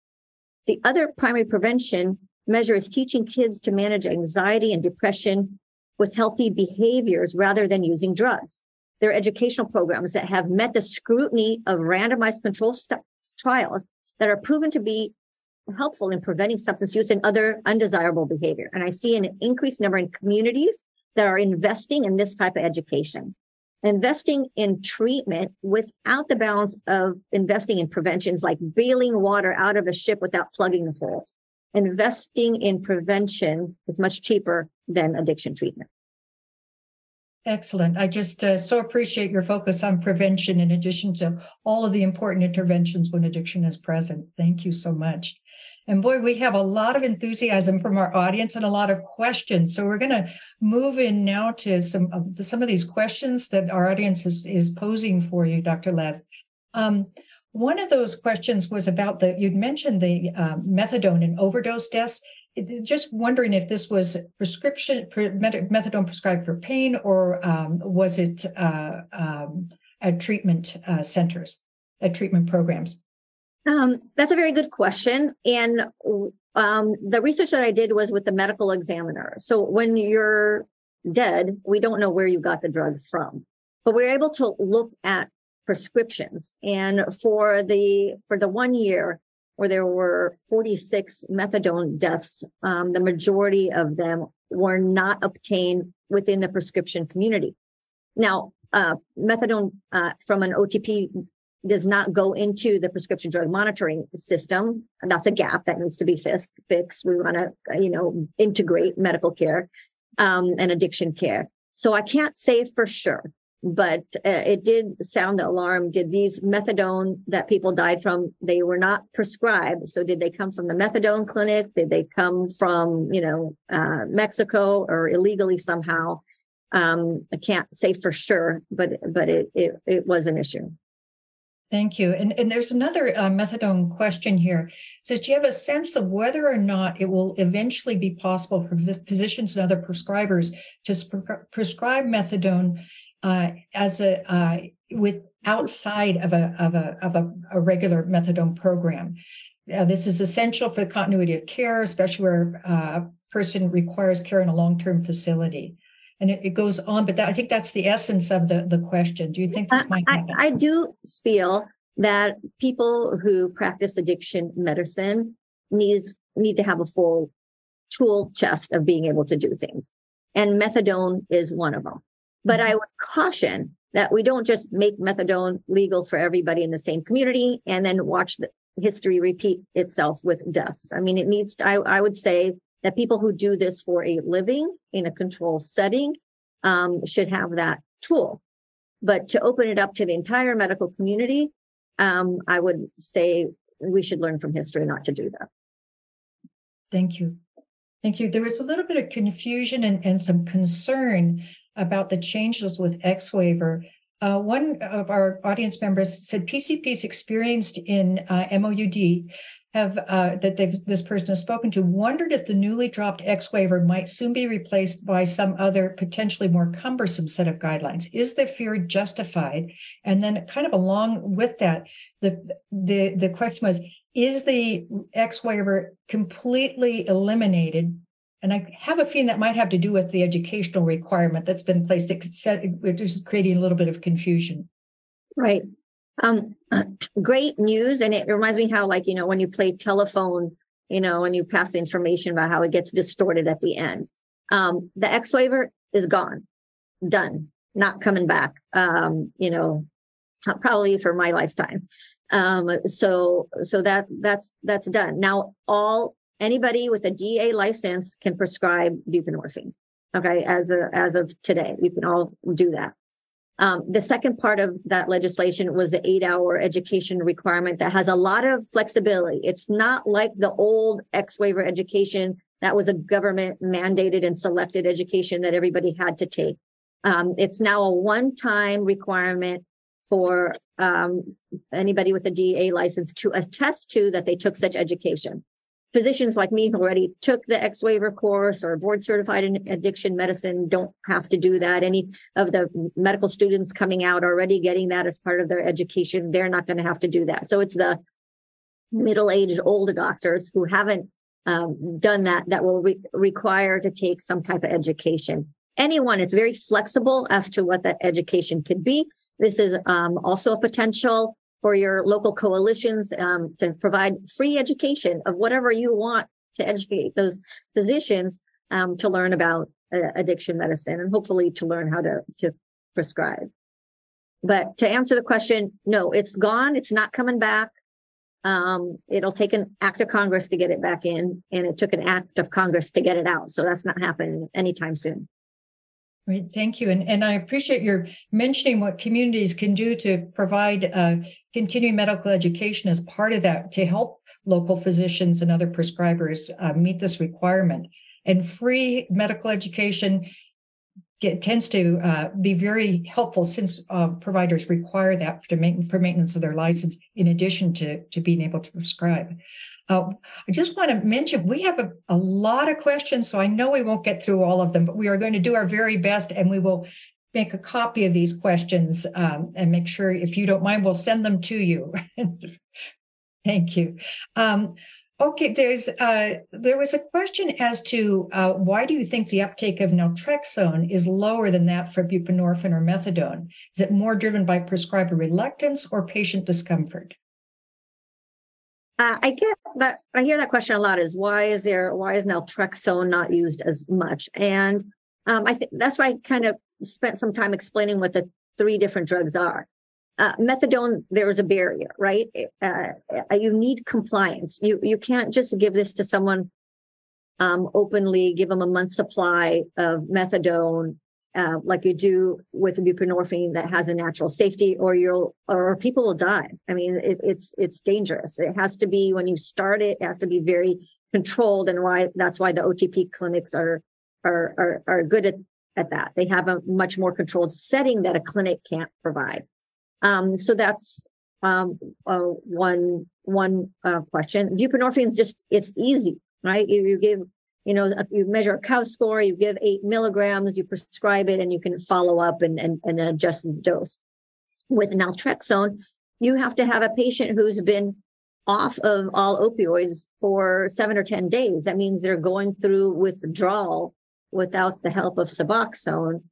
The other primary prevention measure is teaching kids to manage anxiety and depression with healthy behaviors rather than using drugs. There are educational programs that have met the scrutiny of randomized control st- trials that are proven to be helpful in preventing substance use and other undesirable behavior. And I see an increased number in communities that are investing in this type of education. Investing in treatment without the balance of investing in preventions like bailing water out of a ship without plugging the hole investing in prevention is much cheaper than addiction treatment. Excellent. I just uh, so appreciate your focus on prevention in addition to all of the important interventions when addiction is present. Thank you so much. And boy, we have a lot of enthusiasm from our audience and a lot of questions. So we're going to move in now to some of the, some of these questions that our audience is, is posing for you, Dr. Lev. Um, one of those questions was about the, you'd mentioned the uh, methadone and overdose deaths. Just wondering if this was prescription, methadone prescribed for pain, or um, was it uh, um, at treatment uh, centers, at treatment programs? Um, that's a very good question. And um, the research that I did was with the medical examiner. So when you're dead, we don't know where you got the drug from, but we're able to look at prescriptions. And for the for the one year where there were 46 methadone deaths, um, the majority of them were not obtained within the prescription community. Now, uh, methadone uh, from an OTP does not go into the prescription drug monitoring system. That's a gap that needs to be fixed. We want to, you know, integrate medical care um, and addiction care. So I can't say for sure but uh, it did sound the alarm. Did these methadone that people died from, they were not prescribed. So did they come from the methadone clinic? Did they come from, you know, uh, Mexico or illegally somehow? Um, I can't say for sure, but, but it, it, it was an issue. Thank you. And, and there's another uh, methadone question here. It says, do you have a sense of whether or not it will eventually be possible for physicians and other prescribers to prescribe methadone uh, as a uh, with outside of a of a of a, a regular methadone program. This is essential for the continuity of care, especially where uh, a person requires care in a long term facility. And it, it, goes on, but that, I think that's the essence of the, the question. Do you think this might happen? I, I do feel that people who practice addiction medicine needs need to have a full tool chest of being able to do things. And methadone is one of them. But I mm-hmm. would caution that we don't just make methadone legal for everybody in the same community and then watch the history repeat itself with deaths. I mean, it needs to, I, I would say that people who do this for a living in a controlled setting um, should have that tool. But to open it up to the entire medical community, um, I would say we should learn from history not to do that. Thank you. Thank you. There was a little bit of confusion and, and some concern about the changes with X waiver. Uh, one of our audience members said PCP is experienced in uh, MOUD have uh, that they've this person has spoken to wondered if the newly dropped X waiver might soon be replaced by some other potentially more cumbersome set of guidelines. Is the fear justified? And then, kind of along with that, the the the question was: Is the X waiver completely eliminated? And I have a feeling that might have to do with the educational requirement that's been placed, which is creating a little bit of confusion. Right. Um, great news. And it reminds me how, like, you know, when you play telephone, you know, and you pass the information about how it gets distorted at the end. Um, the X waiver is gone, done, not coming back. Um, you know, probably for my lifetime. Um, so, so that that's that's done. Now, all anybody with a DEA license can prescribe buprenorphine. Okay, as a as of today, you can all do that. Um, the second part of that legislation was the eight hour education requirement that has a lot of flexibility. It's not like the old X waiver education that was a government mandated and selected education that everybody had to take. Um, it's now a one time requirement for um, anybody with a DEA license to attest to that they took such education physicians like me who already took the X waiver course or board certified in addiction medicine don't have to do that. Any of the medical students coming out already getting that as part of their education, they're not going to have to do that. So it's the middle aged older doctors who haven't um, done that that will re- require to take some type of education. Anyone, it's very flexible as to what that education could be. This is um, also a potential for your local coalitions um, to provide free education of whatever you want to educate those physicians um, to learn about uh, addiction medicine and hopefully to learn how to to prescribe. But to answer the question, no, it's gone. It's not coming back. Um, it'll take an act of Congress to get it back in, and it took an act of Congress to get it out. So that's not happening anytime soon. Great, thank you. And, and I appreciate your mentioning what communities can do to provide uh, continuing medical education as part of that to help local physicians and other prescribers uh, meet this requirement. And free medical education get, tends to uh, be very helpful since uh, providers require that for, for maintenance of their license, in addition to, to being able to prescribe. Uh, I just want to mention we have a, a lot of questions, so I know we won't get through all of them, but we are going to do our very best and we will make a copy of these questions um, and make sure, if you don't mind, we'll send them to you. Thank you. Um, okay, there's uh, there was a question as to uh, why do you think the uptake of naltrexone is lower than that for buprenorphine or methadone? Is it more driven by prescriber reluctance or patient discomfort? Uh, I get that. I hear that question a lot. Is why is there why is naltrexone not used as much? And um, I think that's why I kind of spent some time explaining what the three different drugs are. Uh, methadone, there is a barrier, right? Uh, you need compliance. You you can't just give this to someone um, openly, give them a month's supply of methadone uh, like you do with buprenorphine that has a natural safety or you'll or people will die. I mean it, it's it's dangerous. It has to be when you start it, it has to be very controlled and why that's why the otp clinics are are are, are good at, at that. They have a much more controlled setting that a clinic can't provide. Um, so that's um, uh, one one uh, question. Buprenorphine is just it's easy right? You, you give you know, you measure a COWS score, you give eight milligrams, you prescribe it, and you can follow up and, and, and adjust the dose. With naltrexone, you have to have a patient who's been off of all opioids for seven or 10 days. That means they're going through withdrawal without the help of Suboxone.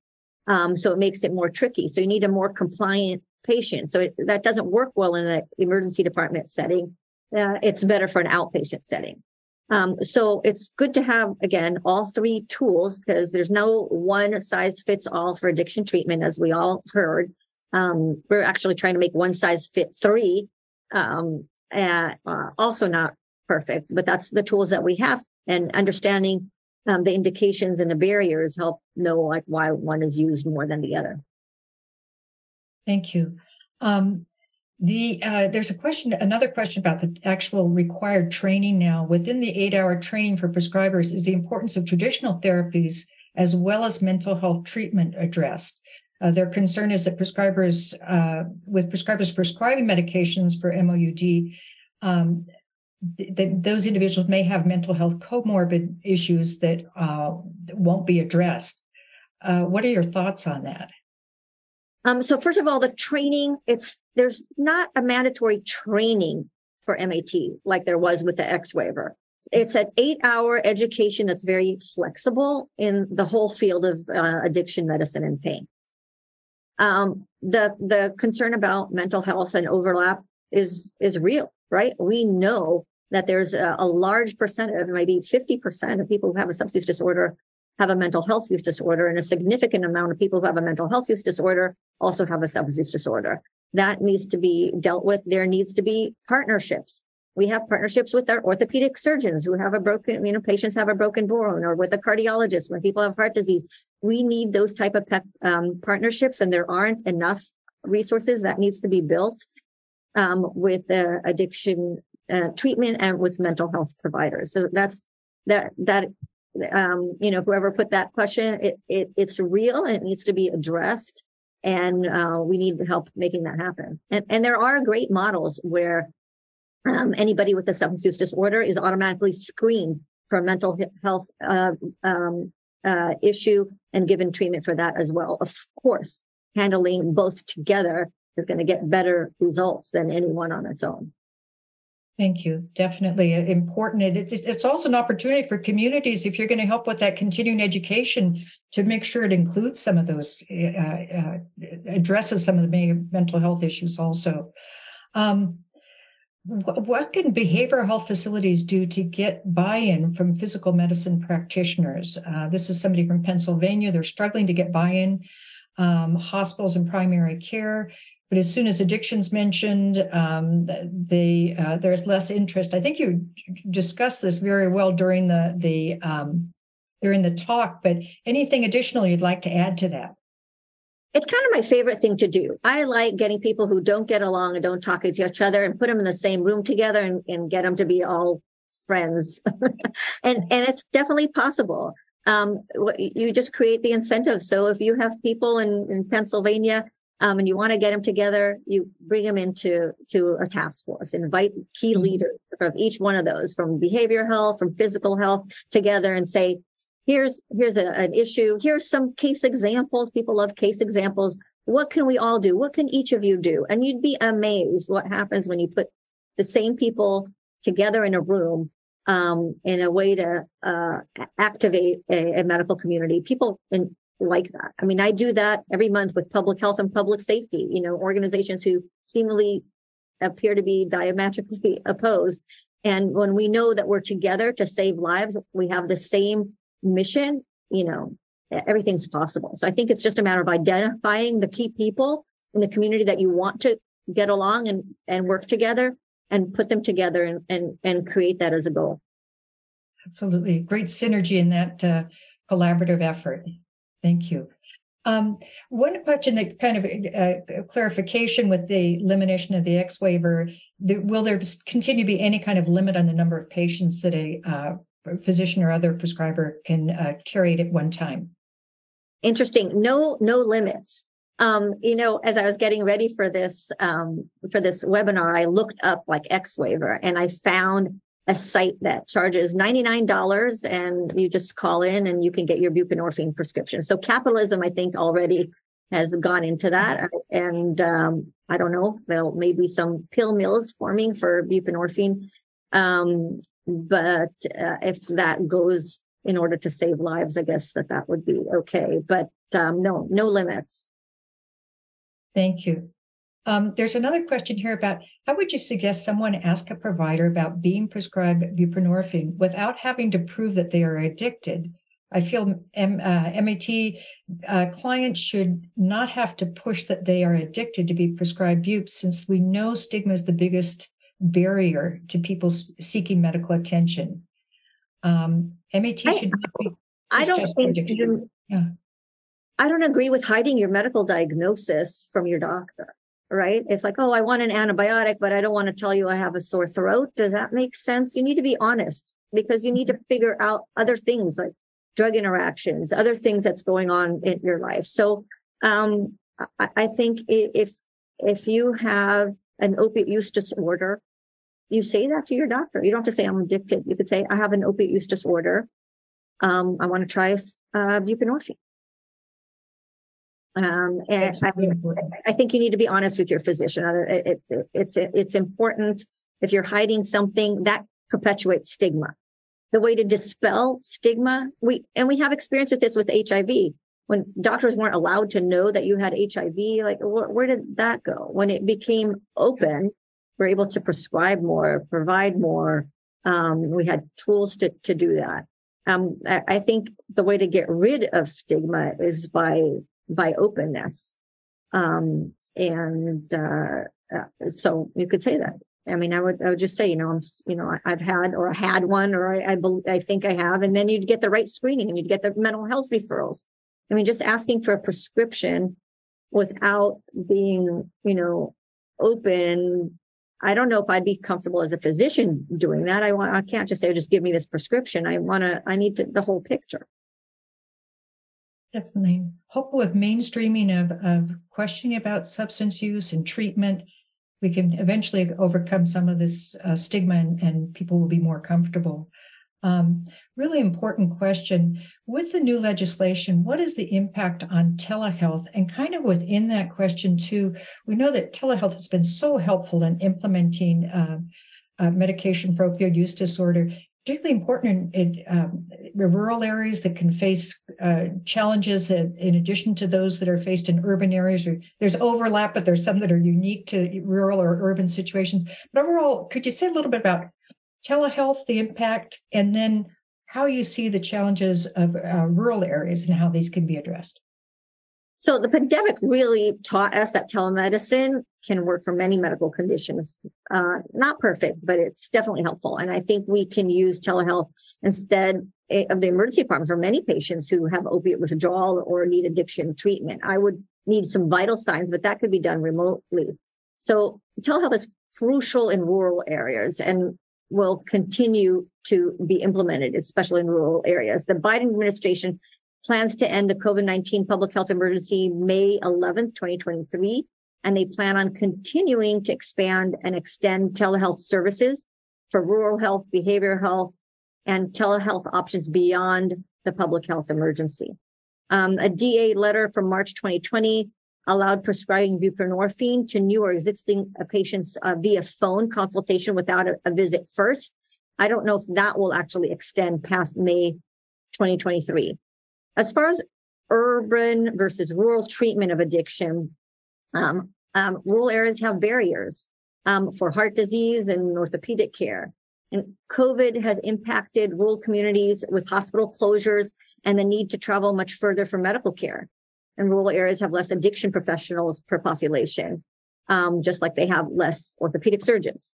Um, so it makes it more tricky. So you need a more compliant patient. So it, that doesn't work well in the emergency department setting. Uh, it's better for an outpatient setting. Um, so it's good to have, again, all three tools because there's no one size fits all for addiction treatment, as we all heard. Um, we're actually trying to make one size fit three, um, uh, also not perfect, but that's the tools that we have. And understanding um, the indications and the barriers help know like why one is used more than the other. Thank you. Um, the uh, there's a question, another question about the actual required training now within the eight-hour training for prescribers. Is the importance of traditional therapies as well as mental health treatment addressed? Uh, their concern is that prescribers, uh, with prescribers prescribing medications for MOUD, um, th- those individuals may have mental health comorbid issues that uh, won't be addressed. Uh, what are your thoughts on that? Um, so first of all, the training, it's there's not a mandatory training for MAT like there was with the X waiver. It's an eight hour education that's very flexible in the whole field of uh, addiction medicine and pain. Um, the the concern about mental health and overlap is is real, right? We know that there's a, a large percentage, maybe 50% of people who have a substance disorder have a mental health use disorder, and a significant amount of people who have a mental health use disorder also have a substance use disorder. That needs to be dealt with. There needs to be partnerships. We have partnerships with our orthopedic surgeons who have a broken, you know, patients have a broken bone, or with a cardiologist when people have heart disease. We need those type of um, partnerships, and there aren't enough resources that needs to be built um, with uh, addiction uh, treatment and with mental health providers. So that's that that um, you know, whoever put that question, it, it it's real and it needs to be addressed. And uh, we need help making that happen. And, and there are great models where um, anybody with a substance use disorder is automatically screened for mental health uh, um, uh, issue and given treatment for that as well. Of course, handling both together is going to get better results than any one on its own. Thank you. Definitely important. It's, it's also an opportunity for communities if you're going to help with that continuing education to make sure it includes some of those, uh, uh, addresses some of the mental health issues also. Um, what can behavioral health facilities do to get buy-in from physical medicine practitioners? Uh, this is somebody from Pennsylvania. They're struggling to get buy-in. Um, hospitals and primary care but as soon as addiction's mentioned, um, the, uh, there's less interest. I think you discussed this very well during the the um, during the talk. But anything additional you'd like to add to that? It's kind of my favorite thing to do. I like getting people who don't get along and don't talk to each other and put them in the same room together and, and get them to be all friends. and and it's definitely possible. Um, you just create the incentive. So if you have people in, in Pennsylvania um, and you want to get them together, you bring them into to a task force, invite key mm-hmm. leaders from each one of those, from behavior health, from physical health, together, and say, "Here's here's a, an issue. Here's some case examples. People love case examples. What can we all do? What can each of you do?" And you'd be amazed what happens when you put the same people together in a room um, in a way to uh, activate a, a, medical community. People in like that. I mean, I do that every month with public health and public safety, you know, organizations who seemingly appear to be diametrically opposed. And when we know that we're together to save lives, we have the same mission, you know, everything's possible. So I think it's just a matter of identifying the key people in the community that you want to get along and, and work together and put them together and, and, and create that as a goal. Absolutely. Great synergy in that uh, collaborative effort. Thank you. Um, one question that kind of uh, clarification with the elimination of the X waiver, the, will there continue to be any kind of limit on the number of patients that a uh, physician or other prescriber can uh, carry at one time? Interesting. No, no limits. Um, you know, as I was getting ready for this um, for this webinar, I looked up like X waiver, and I found a site that charges $99 and you just call in and you can get your buprenorphine prescription. So capitalism, I think, already has gone into that. And um, I don't know, there may be some pill mills forming for buprenorphine. Um, but uh, if that goes in order to save lives, I guess that that would be okay. But um, no, no limits. Thank you. Um, there's another question here about how would you suggest someone ask a provider about being prescribed buprenorphine without having to prove that they are addicted? I feel M, uh, MAT uh, clients should not have to push that they are addicted to be prescribed bupe, since we know stigma is the biggest barrier to people seeking medical attention. Um, MAT I, should not be. I don't think you, yeah. I don't agree with hiding your medical diagnosis from your doctor right? It's like, oh, I want an antibiotic, but I don't want to tell you I have a sore throat. Does that make sense? You need to be honest because you need to figure out other things like drug interactions, other things that's going on in your life. So um, I, I think if if you have an opiate use disorder you say that to your doctor. You don't have to say I'm addicted. You could say I have an opiate use disorder. Um, I want to try uh, buprenorphine. Um, and I, I, think you need to be honest with your physician. It, it, it's it's important if you're hiding something that perpetuates stigma. The way to dispel stigma, we and we have experience with this with HIV. When doctors weren't allowed to know that you had HIV, like wh- where did that go? When it became open, we're able to prescribe more, provide more. Um, we had tools to to do that. Um, I, I think the way to get rid of stigma is by by openness. Um, and uh, uh, so you could say that. I mean, I would I would just say, you know, I'm, you know, I've had or I had one, or I, I, I think I have, and then you'd get the right screening and you'd get the mental health referrals. I mean, just asking for a prescription without being, you know, open. I don't know if I'd be comfortable as a physician doing that. I want, I can't just say, just give me this prescription. I want to, I need to, the whole picture. Definitely. With mainstreaming of, of questioning about substance use and treatment, we can eventually overcome some of this uh, stigma and, and, people will be more comfortable. Um, really important question. With the new legislation, what is the impact on telehealth? And kind of within that question, too, we know that telehealth has been so helpful in implementing uh, uh, medication for opioid use disorder particularly important in, in um, rural areas that can face uh, challenges that, in addition to those that are faced in urban areas. There's overlap, but there's some that are unique to rural or urban situations. But overall, could you say a little bit about telehealth, the impact, and then how you see the challenges of uh, rural areas and how these can be addressed? So the pandemic really taught us that telemedicine can work for many medical conditions. Uh, not perfect, but it's definitely helpful. And I think we can use telehealth instead of the emergency department for many patients who have opiate withdrawal or need addiction treatment. I would need some vital signs, but that could be done remotely. So telehealth is crucial in rural areas and will continue to be implemented, especially in rural areas. The Biden administration plans to end the COVID 19 public health emergency May 11th, 2023. And they plan on continuing to expand and extend telehealth services for rural health, behavioral health, and telehealth options beyond the public health emergency. Um, a DEA letter from March 2020 allowed prescribing buprenorphine to new or existing uh, patients uh, via phone consultation without a, a visit first. I don't know if that will actually extend past May 2023. As far as urban versus rural treatment of addiction, um, um, rural areas have barriers um, for heart disease and orthopedic care. And COVID has impacted rural communities with hospital closures and the need to travel much further for medical care. And rural areas have less addiction professionals per population, um, just like they have less orthopedic surgeons.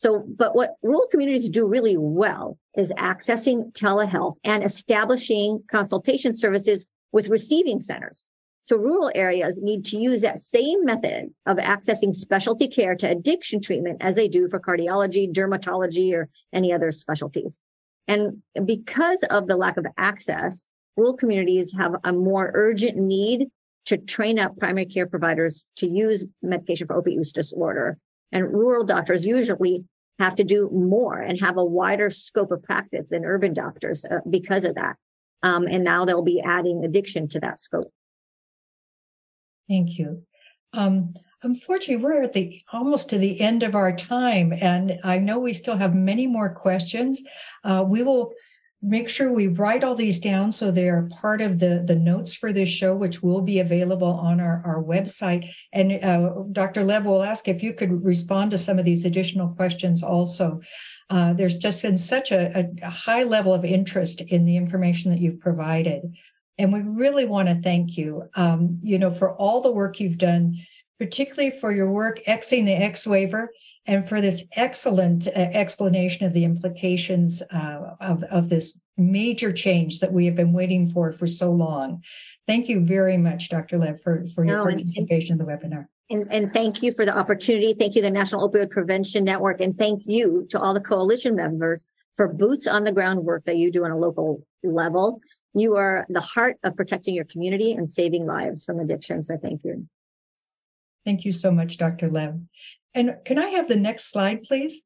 So, but what rural communities do really well is accessing telehealth and establishing consultation services with receiving centers. So rural areas need to use that same method of accessing specialty care to addiction treatment as they do for cardiology, dermatology, or any other specialties. And because of the lack of access, rural communities have a more urgent need to train up primary care providers to use medication for opioid use disorder and rural doctors usually have to do more and have a wider scope of practice than urban doctors uh, because of that. Um, and now they'll be adding addiction to that scope. Thank you. Um, unfortunately, we're at the almost to the end of our time, and I know we still have many more questions. Uh, we will make sure we write all these down so they are part of the, the notes for this show, which will be available on our, our website. And uh, Dr. Lev will ask if you could respond to some of these additional questions also. Uh, there's just been such a, a, high level of interest in the information that you've provided. And we really want to thank you, um, you know, for all the work you've done, particularly for your work Xing the X waiver and for this excellent uh, explanation of the implications uh, of, of this major change that we have been waiting for for so long. Thank you very much, Dr. Lev, for, for your no, participation and, in the webinar. And, and thank you for the opportunity. Thank you, the National Opioid Prevention Network, and thank you to all the coalition members for boots on the ground work that you do on a local level. You are the heart of protecting your community and saving lives from addiction. So thank you. Thank you so much, Dr. Lev. And can I have the next slide, please?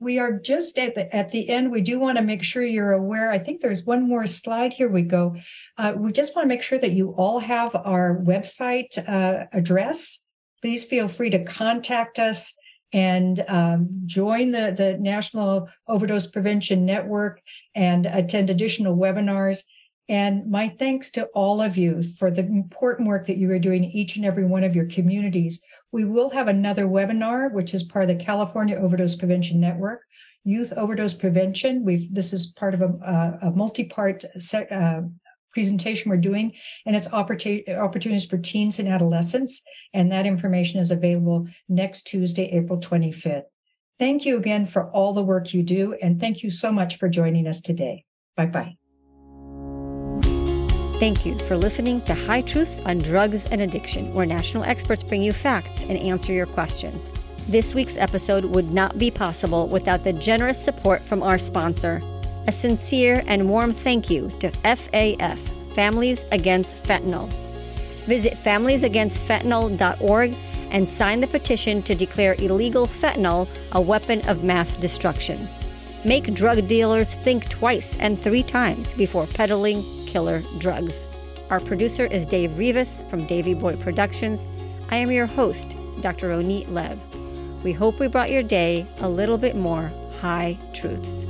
we are just at the at the end. We do want to make sure you're aware. I think there's one more slide. Here we go. Uh, we just want to make sure that you all have our website uh, address. Please feel free to contact us and um, join the the National Overdose Prevention Network and attend additional webinars. And my thanks to all of you for the important work that you are doing in each and every one of your communities. We will have another webinar, which is part of the California Overdose Prevention Network, Youth Overdose Prevention. We've this is part of a, a multi-part set, uh, presentation we're doing, and it's opportunities for teens and adolescents. And that information is available next Tuesday, April 25th. Thank you again for all the work you do, and thank you so much for joining us today. Bye bye. Thank you for listening to High Truths on Drugs and Addiction, where national experts bring you facts and answer your questions. This week's episode would not be possible without the generous support from our sponsor. A sincere and warm thank you to FAF, Families Against Fentanyl. Visit familiesagainstfentanyl.org and sign the petition to declare illegal fentanyl a weapon of mass destruction. Make drug dealers think twice and three times before peddling killer drugs. Our producer is Dave Rivas from Davy Boy Productions. I am your host, Dr. Roneet Lev. We hope we brought your day a little bit more high truths.